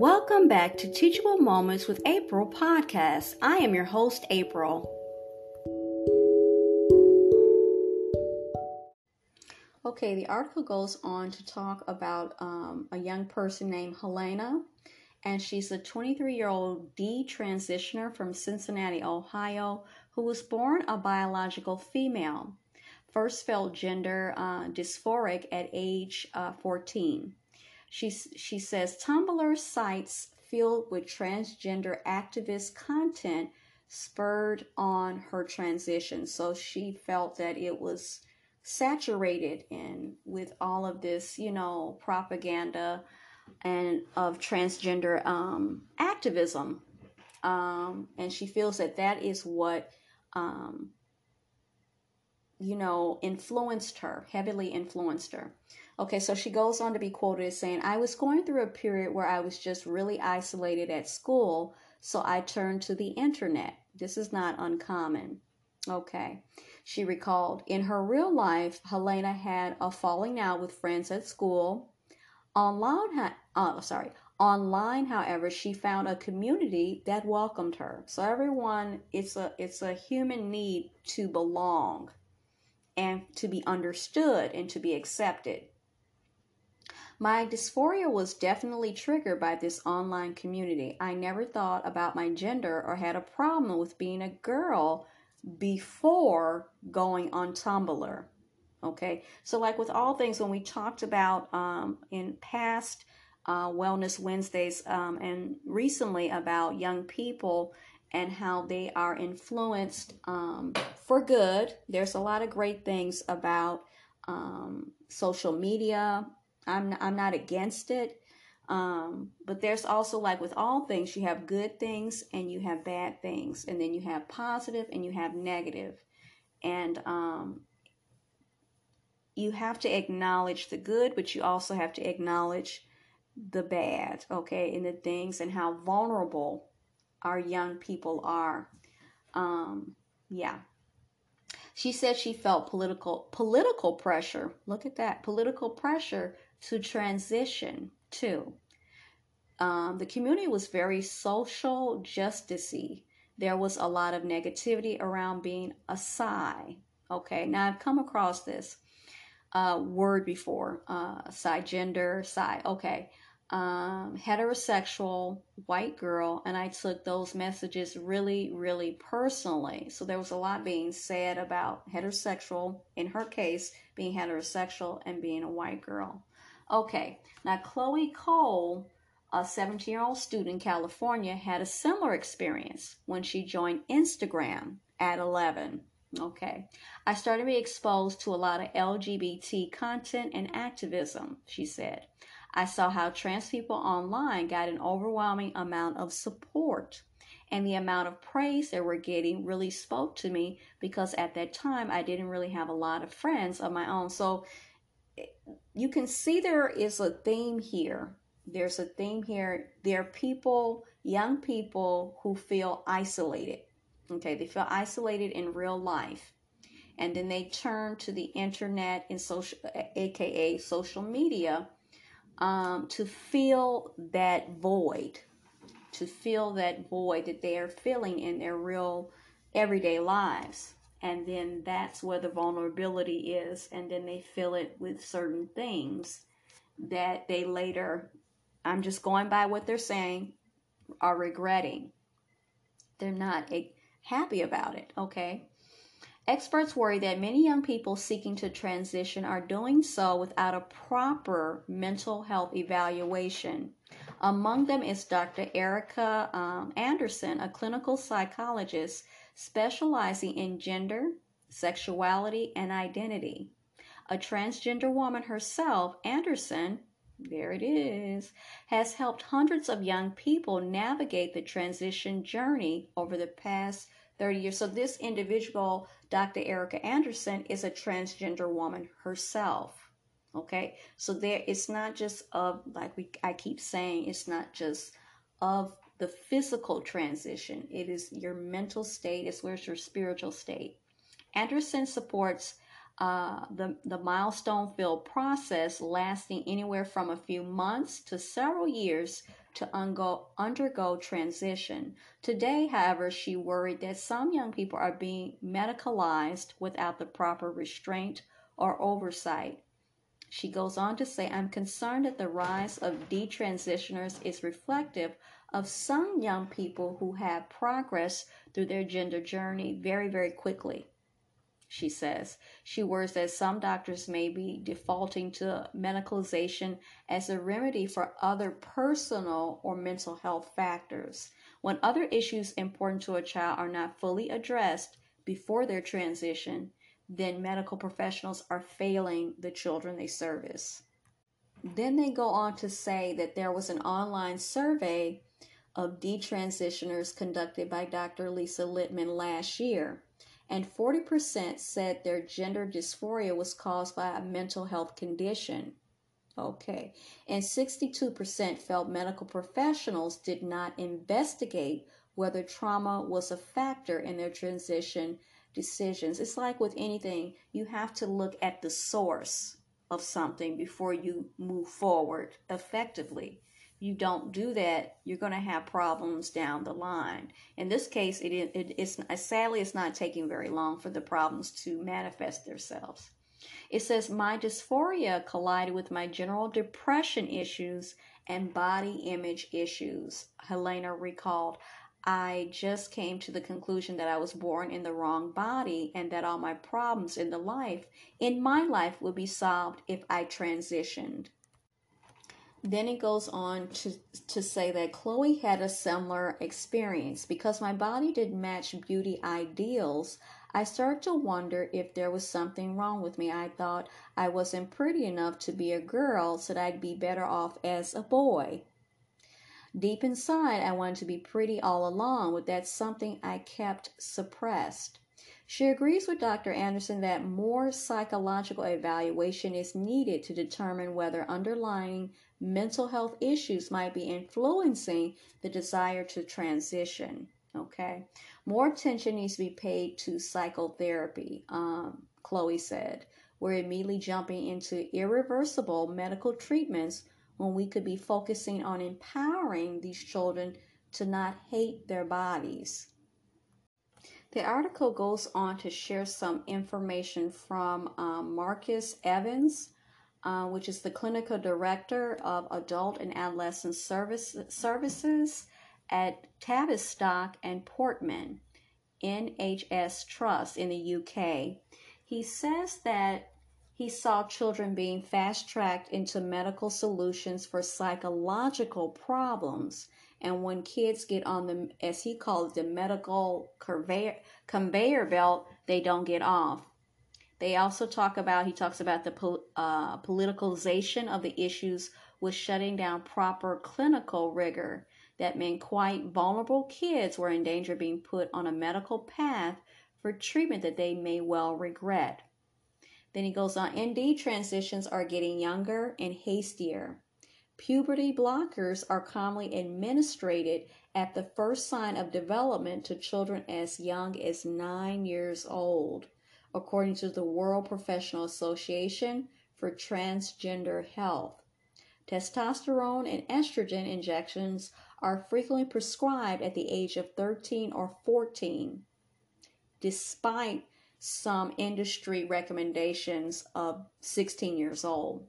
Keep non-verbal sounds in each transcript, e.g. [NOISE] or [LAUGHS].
Welcome back to Teachable Moments with April podcast. I am your host, April. Okay, the article goes on to talk about um, a young person named Helena, and she's a 23 year old detransitioner from Cincinnati, Ohio, who was born a biological female. First felt gender uh, dysphoric at age uh, 14. She, she says Tumblr sites filled with transgender activist content spurred on her transition. So she felt that it was saturated in with all of this, you know, propaganda and of transgender um, activism. Um, and she feels that that is what, um, you know, influenced her, heavily influenced her. Okay, so she goes on to be quoted as saying, I was going through a period where I was just really isolated at school, so I turned to the internet. This is not uncommon. Okay. She recalled, in her real life, Helena had a falling out with friends at school. Online, uh, sorry, online, however, she found a community that welcomed her. So everyone, it's a it's a human need to belong and to be understood and to be accepted. My dysphoria was definitely triggered by this online community. I never thought about my gender or had a problem with being a girl before going on Tumblr. Okay, so like with all things, when we talked about um, in past uh, Wellness Wednesdays um, and recently about young people and how they are influenced um, for good, there's a lot of great things about um, social media I'm I'm not against it. Um, but there's also like with all things, you have good things and you have bad things, and then you have positive and you have negative. And um, you have to acknowledge the good, but you also have to acknowledge the bad, okay, and the things and how vulnerable our young people are. Um, yeah. She said she felt political political pressure. Look at that. Political pressure to transition to. Um, the community was very social justicey. There was a lot of negativity around being a cis. Okay, now I've come across this uh, word before, uh, cis gender, cis. Okay, um, heterosexual white girl, and I took those messages really, really personally. So there was a lot being said about heterosexual, in her case, being heterosexual and being a white girl. Okay, now Chloe Cole, a 17 year old student in California, had a similar experience when she joined Instagram at 11. Okay, I started to be exposed to a lot of LGBT content and activism, she said. I saw how trans people online got an overwhelming amount of support. And the amount of praise they were getting really spoke to me because at that time I didn't really have a lot of friends of my own. So you can see there is a theme here. There's a theme here. There are people, young people, who feel isolated. Okay, they feel isolated in real life. And then they turn to the internet and social, aka social media, um, to fill that void, to fill that void that they are feeling in their real everyday lives. And then that's where the vulnerability is and then they fill it with certain things that they later i'm just going by what they're saying are regretting. They're not happy about it okay experts worry that many young people seeking to transition are doing so without a proper mental health evaluation among them is dr erica um, anderson a clinical psychologist specializing in gender, sexuality, and identity. A transgender woman herself, Anderson, there it is, has helped hundreds of young people navigate the transition journey over the past 30 years. So, this individual, Dr. Erica Anderson, is a transgender woman herself. Okay, so there it's not just of like we I keep saying, it's not just of the physical transition. It is your mental state, well as your spiritual state. Anderson supports uh, the, the milestone filled process lasting anywhere from a few months to several years to ungo, undergo transition. Today, however, she worried that some young people are being medicalized without the proper restraint or oversight. She goes on to say, I'm concerned that the rise of detransitioners is reflective of some young people who have progressed through their gender journey very, very quickly she says. She worries that some doctors may be defaulting to medicalization as a remedy for other personal or mental health factors. When other issues important to a child are not fully addressed before their transition, then medical professionals are failing the children they service. Then they go on to say that there was an online survey of detransitioners conducted by Dr. Lisa Littman last year and 40% said their gender dysphoria was caused by a mental health condition. Okay. And 62% felt medical professionals did not investigate whether trauma was a factor in their transition decisions. It's like with anything, you have to look at the source of something before you move forward effectively you don't do that, you're going to have problems down the line. In this case, it, it, it's uh, sadly it's not taking very long for the problems to manifest themselves. It says my dysphoria collided with my general depression issues and body image issues. Helena recalled, I just came to the conclusion that I was born in the wrong body and that all my problems in the life in my life would be solved if I transitioned. Then it goes on to, to say that Chloe had a similar experience. Because my body didn't match beauty ideals, I started to wonder if there was something wrong with me. I thought I wasn't pretty enough to be a girl, so that I'd be better off as a boy. Deep inside, I wanted to be pretty all along, but that's something I kept suppressed. She agrees with Dr. Anderson that more psychological evaluation is needed to determine whether underlying mental health issues might be influencing the desire to transition. Okay, more attention needs to be paid to psychotherapy, um, Chloe said. We're immediately jumping into irreversible medical treatments when we could be focusing on empowering these children to not hate their bodies. The article goes on to share some information from um, Marcus Evans, uh, which is the clinical director of adult and adolescent service, services at Tavistock and Portman NHS Trust in the UK. He says that he saw children being fast tracked into medical solutions for psychological problems and when kids get on the, as he calls the medical conveyor, conveyor belt, they don't get off. They also talk about, he talks about the uh, politicalization of the issues with shutting down proper clinical rigor. That meant quite vulnerable kids were in danger of being put on a medical path for treatment that they may well regret. Then he goes on, ND transitions are getting younger and hastier. Puberty blockers are commonly administered at the first sign of development to children as young as nine years old, according to the World Professional Association for Transgender Health. Testosterone and estrogen injections are frequently prescribed at the age of 13 or 14, despite some industry recommendations of 16 years old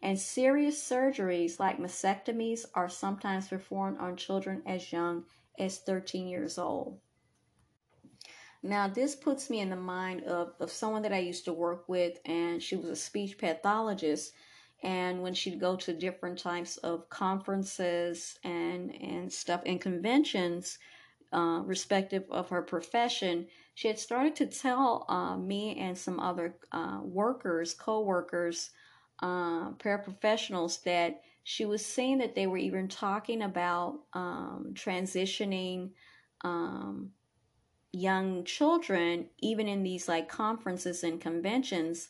and serious surgeries like mastectomies are sometimes performed on children as young as 13 years old. Now, this puts me in the mind of, of someone that I used to work with, and she was a speech pathologist. And when she'd go to different types of conferences and, and stuff and conventions, uh, respective of her profession, she had started to tell uh, me and some other uh, workers, co workers, uh, paraprofessionals that she was seeing that they were even talking about um, transitioning um, young children, even in these like conferences and conventions,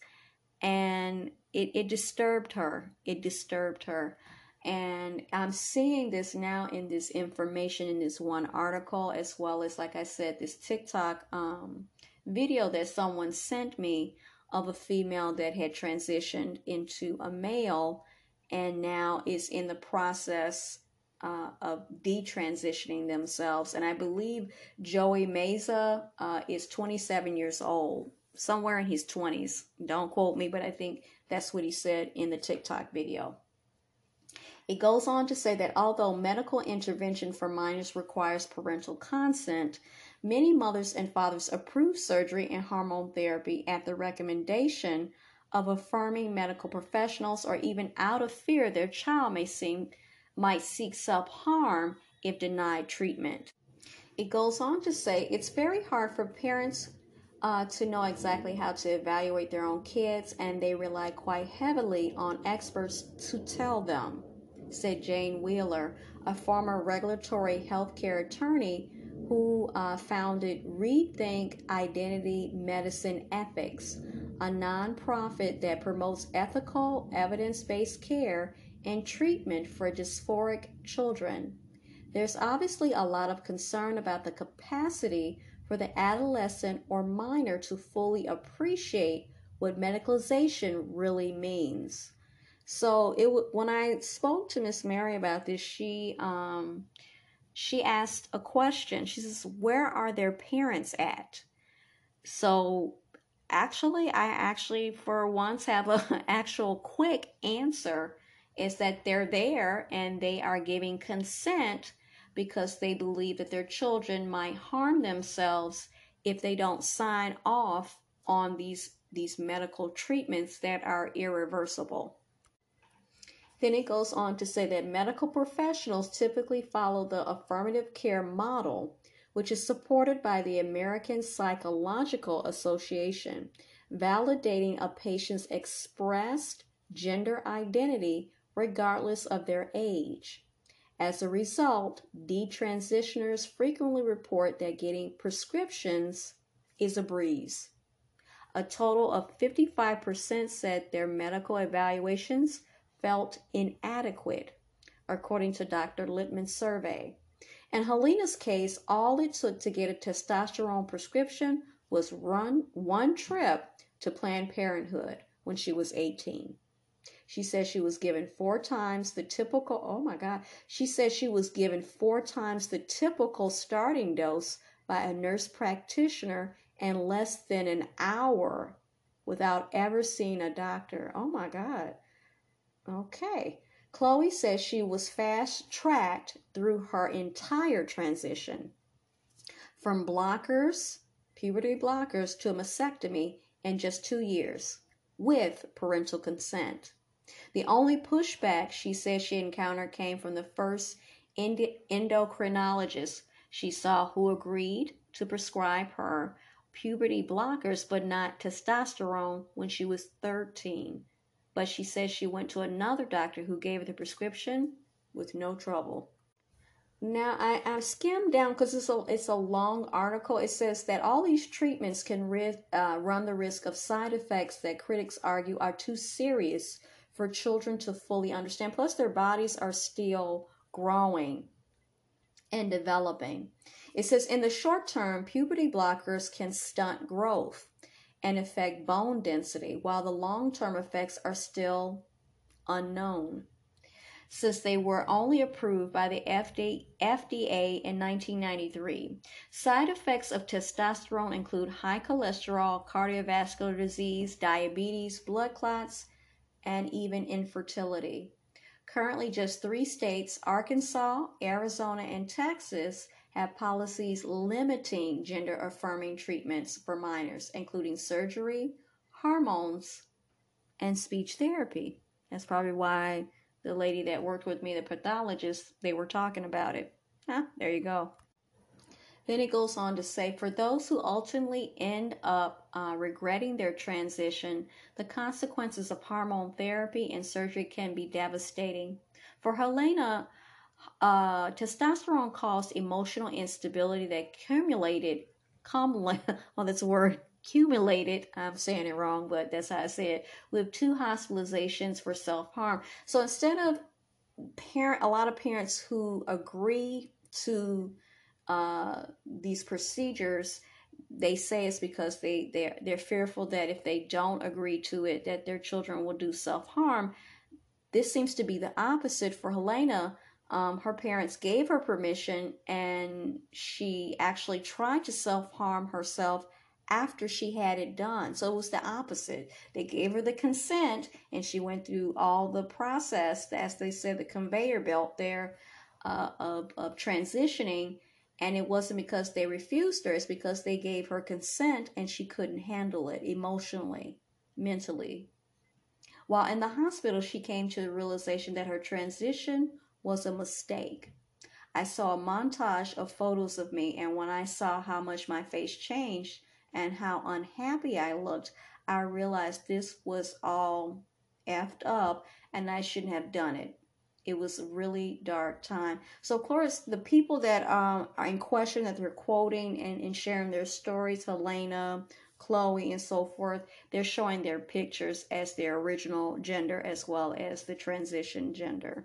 and it, it disturbed her. It disturbed her. And I'm seeing this now in this information in this one article, as well as, like I said, this TikTok um, video that someone sent me of a female that had transitioned into a male and now is in the process uh, of detransitioning themselves. And I believe Joey Meza uh, is 27 years old, somewhere in his 20s. Don't quote me, but I think that's what he said in the TikTok video. It goes on to say that although medical intervention for minors requires parental consent, many mothers and fathers approve surgery and hormone therapy at the recommendation of affirming medical professionals or even out of fear their child may seem might seek self-harm if denied treatment. It goes on to say it's very hard for parents uh, to know exactly how to evaluate their own kids, and they rely quite heavily on experts to tell them, said Jane Wheeler, a former regulatory healthcare attorney who uh, founded Rethink Identity Medicine Ethics, a nonprofit that promotes ethical, evidence based care and treatment for dysphoric children. There's obviously a lot of concern about the capacity for the adolescent or minor to fully appreciate what medicalization really means. So it when I spoke to Miss Mary about this, she um, she asked a question. She says, "Where are their parents at?" So actually, I actually for once have an [LAUGHS] actual quick answer is that they're there and they are giving consent because they believe that their children might harm themselves if they don't sign off on these these medical treatments that are irreversible. Then it goes on to say that medical professionals typically follow the affirmative care model, which is supported by the American Psychological Association, validating a patient's expressed gender identity regardless of their age. As a result, detransitioners frequently report that getting prescriptions is a breeze. A total of 55% said their medical evaluations felt inadequate, according to Dr. Littman's survey. In Helena's case, all it took to get a testosterone prescription was run one trip to Planned Parenthood when she was 18. She says she was given four times the typical, oh my God, she says she was given four times the typical starting dose by a nurse practitioner in less than an hour without ever seeing a doctor. Oh my God. Okay. Chloe says she was fast tracked through her entire transition from blockers, puberty blockers, to a mastectomy in just two years with parental consent. The only pushback she says she encountered came from the first endocrinologist she saw who agreed to prescribe her puberty blockers but not testosterone when she was 13. But she says she went to another doctor who gave her the prescription with no trouble. Now I, I skimmed down because it's a it's a long article. It says that all these treatments can uh, run the risk of side effects that critics argue are too serious for children to fully understand. Plus, their bodies are still growing and developing. It says in the short term, puberty blockers can stunt growth and affect bone density, while the long term effects are still unknown. Since they were only approved by the FDA in 1993, side effects of testosterone include high cholesterol, cardiovascular disease, diabetes, blood clots, and even infertility. Currently, just three states, Arkansas, Arizona, and Texas, have policies limiting gender affirming treatments for minors, including surgery, hormones, and speech therapy. That's probably why the lady that worked with me, the pathologist, they were talking about it. Huh, there you go. Then it goes on to say for those who ultimately end up uh, regretting their transition, the consequences of hormone therapy and surgery can be devastating. For Helena, uh, testosterone caused emotional instability that accumulated, cum- [LAUGHS] well, that's word, accumulated, I'm saying it wrong, but that's how I say it, with two hospitalizations for self harm. So instead of parent, a lot of parents who agree to uh, these procedures, they say it's because they they're they're fearful that if they don't agree to it, that their children will do self harm. This seems to be the opposite for Helena. Um, her parents gave her permission, and she actually tried to self harm herself after she had it done. So it was the opposite. They gave her the consent, and she went through all the process, as they said, the conveyor belt there uh, of, of transitioning. And it wasn't because they refused her, it's because they gave her consent and she couldn't handle it emotionally, mentally. While in the hospital, she came to the realization that her transition was a mistake. I saw a montage of photos of me, and when I saw how much my face changed, and how unhappy I looked, I realized this was all effed up and I shouldn't have done it. It was a really dark time. So, of course, the people that um, are in question that they're quoting and, and sharing their stories, Helena, Chloe, and so forth, they're showing their pictures as their original gender as well as the transition gender.